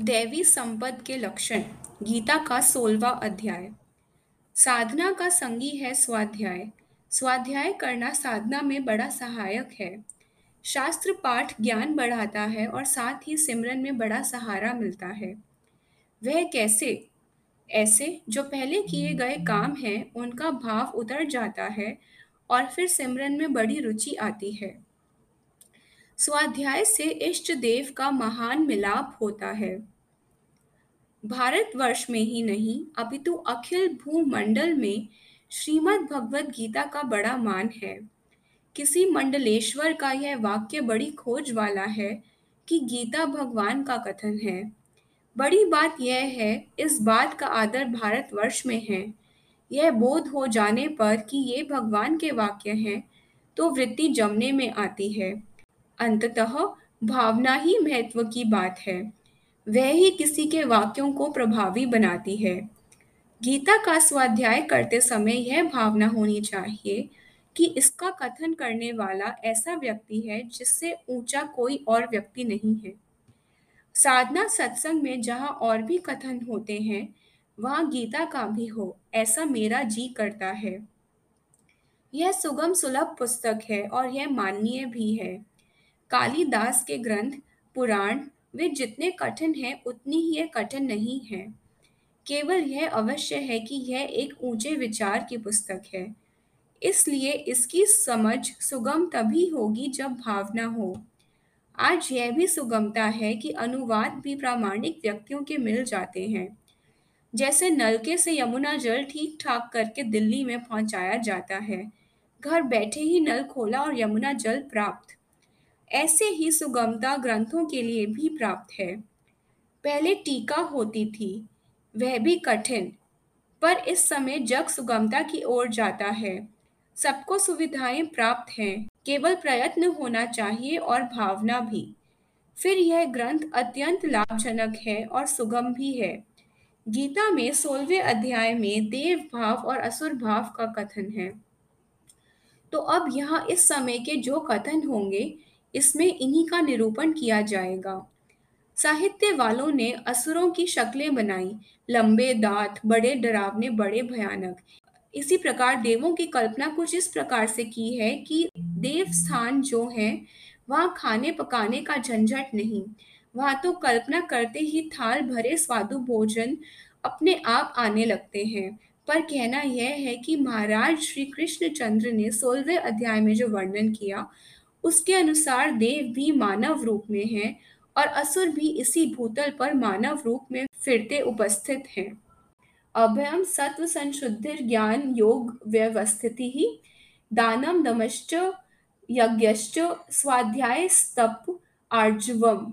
दैवी संपद के लक्षण, गीता का सोलवा अध्याय। साधना का संगी है स्वाध्याय। स्वाध्याय करना साधना में बड़ा सहायक है। शास्त्र पाठ ज्ञान बढ़ाता है और साथ ही सिमरन में बड़ा सहारा मिलता है। वह कैसे? ऐसे, जो पहले किए गए काम हैं, उनका भाव उतर जाता है और फिर सिमरन में बड़ी रुचि आती है। स्वाध्याय से इष्ट देव का महान मिलाप होता है। भारतवर्ष में ही नहीं, अपितु अखिल भूमंडल में श्रीमद् भगवद गीता का बड़ा मान है। किसी मंडलेश्वर का यह वाक्य बड़ी खोज वाला है कि गीता भगवान का कथन है। बड़ी बात यह है, इस बात का आदर भारतवर्ष में है। यह बोध हो जाने पर कि ये भगवान के वाक्य हैं तो वृत्ति जमने में आती है। अंततः भावना ही महत्व की बात है। वह ही किसी के वाक्यों को प्रभावी बनाती है। गीता का स्वाध्याय करते समय यह भावना होनी चाहिए कि इसका कथन करने वाला ऐसा व्यक्ति है जिससे ऊँचा कोई और व्यक्ति नहीं है। साधना सत्संग में जहाँ और भी कथन होते हैं, वहाँ गीता का भी हो, ऐसा मेरा जी करता है। यह सुगम सुलभ पुस्तक है और यह माननीय भी है। कालिदास के ग्रंथ, पुराण, वे जितने कठिन हैं, उतनी ही यह कठिन नहीं है। केवल यह अवश्य है कि यह एक ऊँचे विचार की पुस्तक है। इसलिए इसकी समझ सुगम तभी होगी जब भावना हो। आज यह भी सुगमता है कि अनुवाद भी प्रामाणिक व्यक्तियों के मिल जाते हैं। जैसे नलके से यमुना जल ठीक ठाक करके दिल्ली में पहुँचाया जाता है। घर बैठे ही नल खोला और यमुना जल प्राप्त। ऐसे ही सुगमता ग्रंथों के लिए भी प्राप्त है। पहले टीका होती थी, वह भी कठिन, पर इस समय जग सुगमता की ओर जाता है। सबको सुविधाएँ प्राप्त हैं, केवल प्रयत्न होना चाहिए और भावना भी। फिर यह ग्रंथ अत्यंत लाभजनक है और सुगम भी है। गीता में सोलहवें अध्याय में देव भाव और असुर भाव का कथन है। तो अब यहाँ इस समय के जो कथन होंगे इसमें इन्हीं का निरूपण किया जाएगा। साहित्य वालों ने असुरों की शक्लें बनाई, लंबे दांत, बड़े डरावने बड़े भयानक। इसी प्रकार देवों की कल्पना कुछ इस प्रकार से की है कि देव स्थान जो है, वहाँ खाने पकाने का झंझट नहीं। वहाँ तो कल्पना करते ही थाल भरे स्वादु भोजन अपने आप आने लगते हैं। पर कहना यह है कि महाराज श्री कृष्णचंद्र ने सोलहवें अध्याय में जो वर्णन किया उसके अनुसार देव भी मानव रूप में हैं और असुर भी इसी भूतल पर मानव रूप में फिरते उपस्थित हैं। अभयम सत्व संशुद्धिर ज्ञान योग व्यवस्थिति ही दानम दमश्च यज्ञ स्वाध्याय स्तप आर्जवम।